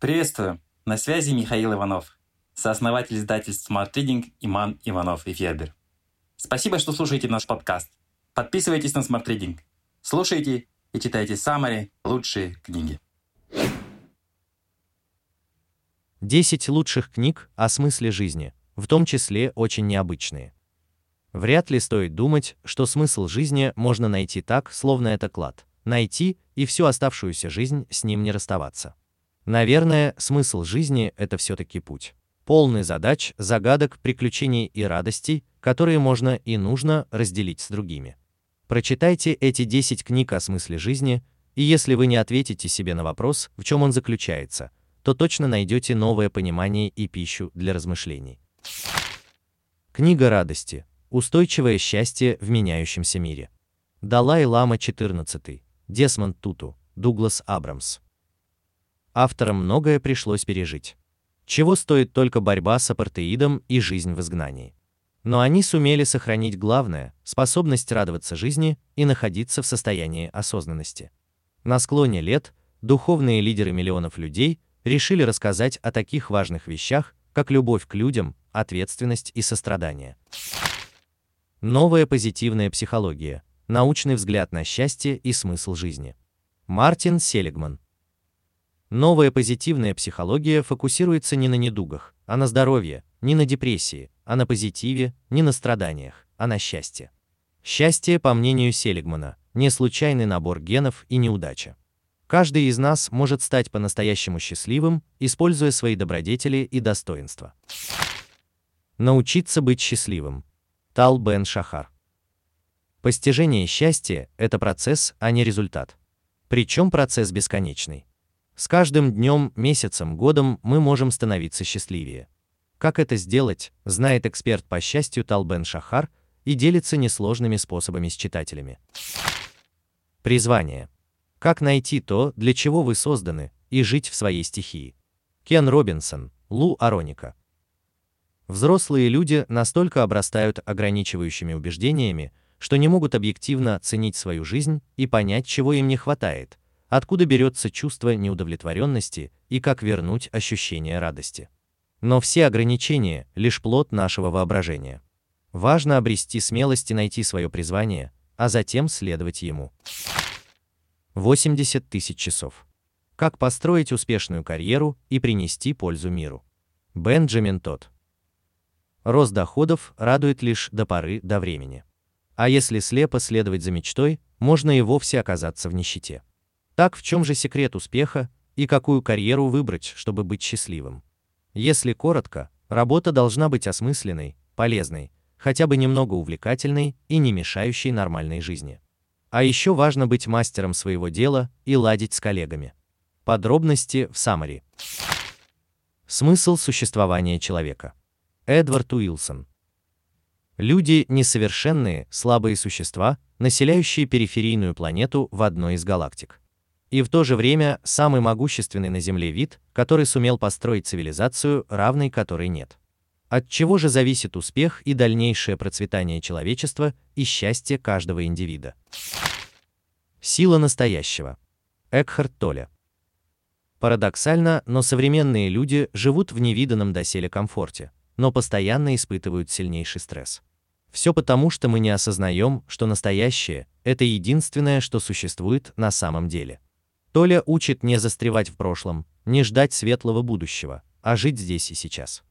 Приветствую! На связи Михаил Иванов, сооснователь издательств Smart Reading Иман Иванов и Федер. Спасибо, что слушаете наш подкаст. Подписывайтесь на Smart Reading. Слушайте и читайте самые лучшие книги. 10 лучших книг о смысле жизни, в том числе очень необычные. Вряд ли стоит думать, что смысл жизни можно найти так, словно это клад. Найти и всю оставшуюся жизнь с ним не расставаться. Наверное, смысл жизни – это все-таки путь. Полный задач, загадок, приключений и радостей, которые можно и нужно разделить с другими. Прочитайте эти 10 книг о смысле жизни, и если вы не ответите себе на вопрос, в чем он заключается, то точно найдете новое понимание и пищу для размышлений. Книга радости. Устойчивое счастье в меняющемся мире. Далай-лама 14. Десмонд Туту. Дуглас Абрамс. Авторам многое пришлось пережить. Чего стоит только борьба с апартеидом и жизнь в изгнании. Но они сумели сохранить главное – способность радоваться жизни и находиться в состоянии осознанности. На склоне лет духовные лидеры миллионов людей решили рассказать о таких важных вещах, как любовь к людям, ответственность и сострадание. Новая позитивная психология. Научный взгляд на счастье и смысл жизни. Мартин Селигман. Новая позитивная психология фокусируется не на недугах, а на здоровье, не на депрессии, а на позитиве, не на страданиях, а на счастье. Счастье, по мнению Селигмана, не случайный набор генов и неудача. Каждый из нас может стать по-настоящему счастливым, используя свои добродетели и достоинства. Научиться быть счастливым. Тал Бен Шахар. Постижение счастья – это процесс, а не результат. Причем процесс бесконечный. С каждым днем, месяцем, годом мы можем становиться счастливее. Как это сделать, знает эксперт по счастью Талбен Шахар и делится несложными способами с читателями. Призвание. Как найти то, для чего вы созданы, и жить в своей стихии. Кен Робинсон, Лу Ароника. Взрослые люди настолько обрастают ограничивающими убеждениями, что не могут объективно оценить свою жизнь и понять, чего им не хватает, откуда берется чувство неудовлетворенности и как вернуть ощущение радости. Но все ограничения – лишь плод нашего воображения. Важно обрести смелость и найти свое призвание, а затем следовать ему. 80 тысяч часов. Как построить успешную карьеру и принести пользу миру. Бенджамин Тот. Рост доходов радует лишь до поры до времени. А если слепо следовать за мечтой, можно и вовсе оказаться в нищете. Так в чем же секрет успеха и какую карьеру выбрать, чтобы быть счастливым? Если коротко, работа должна быть осмысленной, полезной, хотя бы немного увлекательной и не мешающей нормальной жизни. А еще важно быть мастером своего дела и ладить с коллегами. Подробности в Самари. Смысл существования человека. Эдвард Уилсон. Люди – несовершенные, слабые существа, населяющие периферийную планету в одной из галактик и в то же время самый могущественный на Земле вид, который сумел построить цивилизацию, равной которой нет. От чего же зависит успех и дальнейшее процветание человечества и счастье каждого индивида? Сила настоящего. Экхард Толле. Парадоксально, но современные люди живут в невиданном доселе комфорте, но постоянно испытывают сильнейший стресс. Все потому, что мы не осознаем, что настоящее – это единственное, что существует на самом деле. Толя учит не застревать в прошлом, не ждать светлого будущего, а жить здесь и сейчас.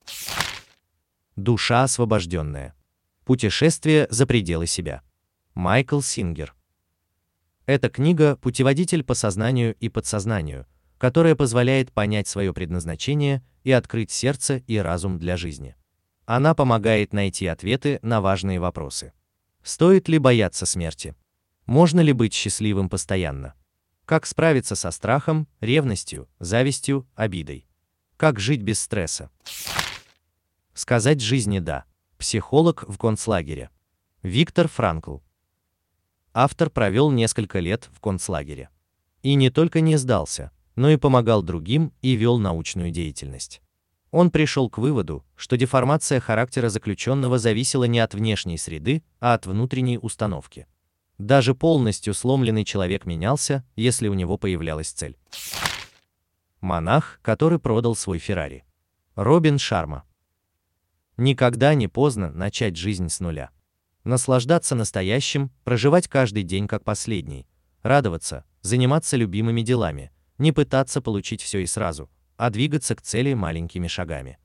Душа освобожденная. Путешествие за пределы себя. Майкл Сингер. Эта книга – путеводитель по сознанию и подсознанию, которая позволяет понять свое предназначение и открыть сердце и разум для жизни. Она помогает найти ответы на важные вопросы. Стоит ли бояться смерти? Можно ли быть счастливым постоянно? Как справиться со страхом, ревностью, завистью, обидой? Как жить без стресса? Сказать жизни «да». Психолог в концлагере. Виктор Франкл. Автор провел несколько лет в концлагере. И не только не сдался, но и помогал другим и вел научную деятельность. Он пришел к выводу, что деформация характера заключенного зависела не от внешней среды, а от внутренней установки. Даже полностью сломленный человек менялся, если у него появлялась цель. Монах, который продал свой Феррари. Робин Шарма. Никогда не поздно начать жизнь с нуля. Наслаждаться настоящим, проживать каждый день как последний, радоваться, заниматься любимыми делами, не пытаться получить все и сразу, а двигаться к цели маленькими шагами.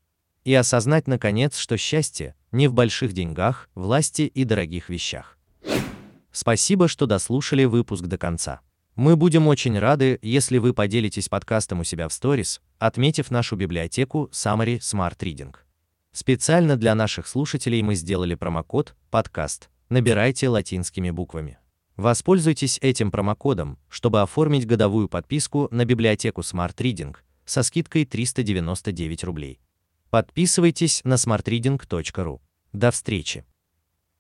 И осознать, наконец, что счастье не в больших деньгах, власти и дорогих вещах. Спасибо, что дослушали выпуск до конца. Мы будем очень рады, если вы поделитесь подкастом у себя в сторис, отметив нашу библиотеку Summary Smart Reading. Специально для наших слушателей мы сделали промокод «Подкаст». Набирайте латинскими буквами. Воспользуйтесь этим промокодом, чтобы оформить годовую подписку на библиотеку Smart Reading со скидкой 399 рублей. Подписывайтесь на smartreading.ru. До встречи!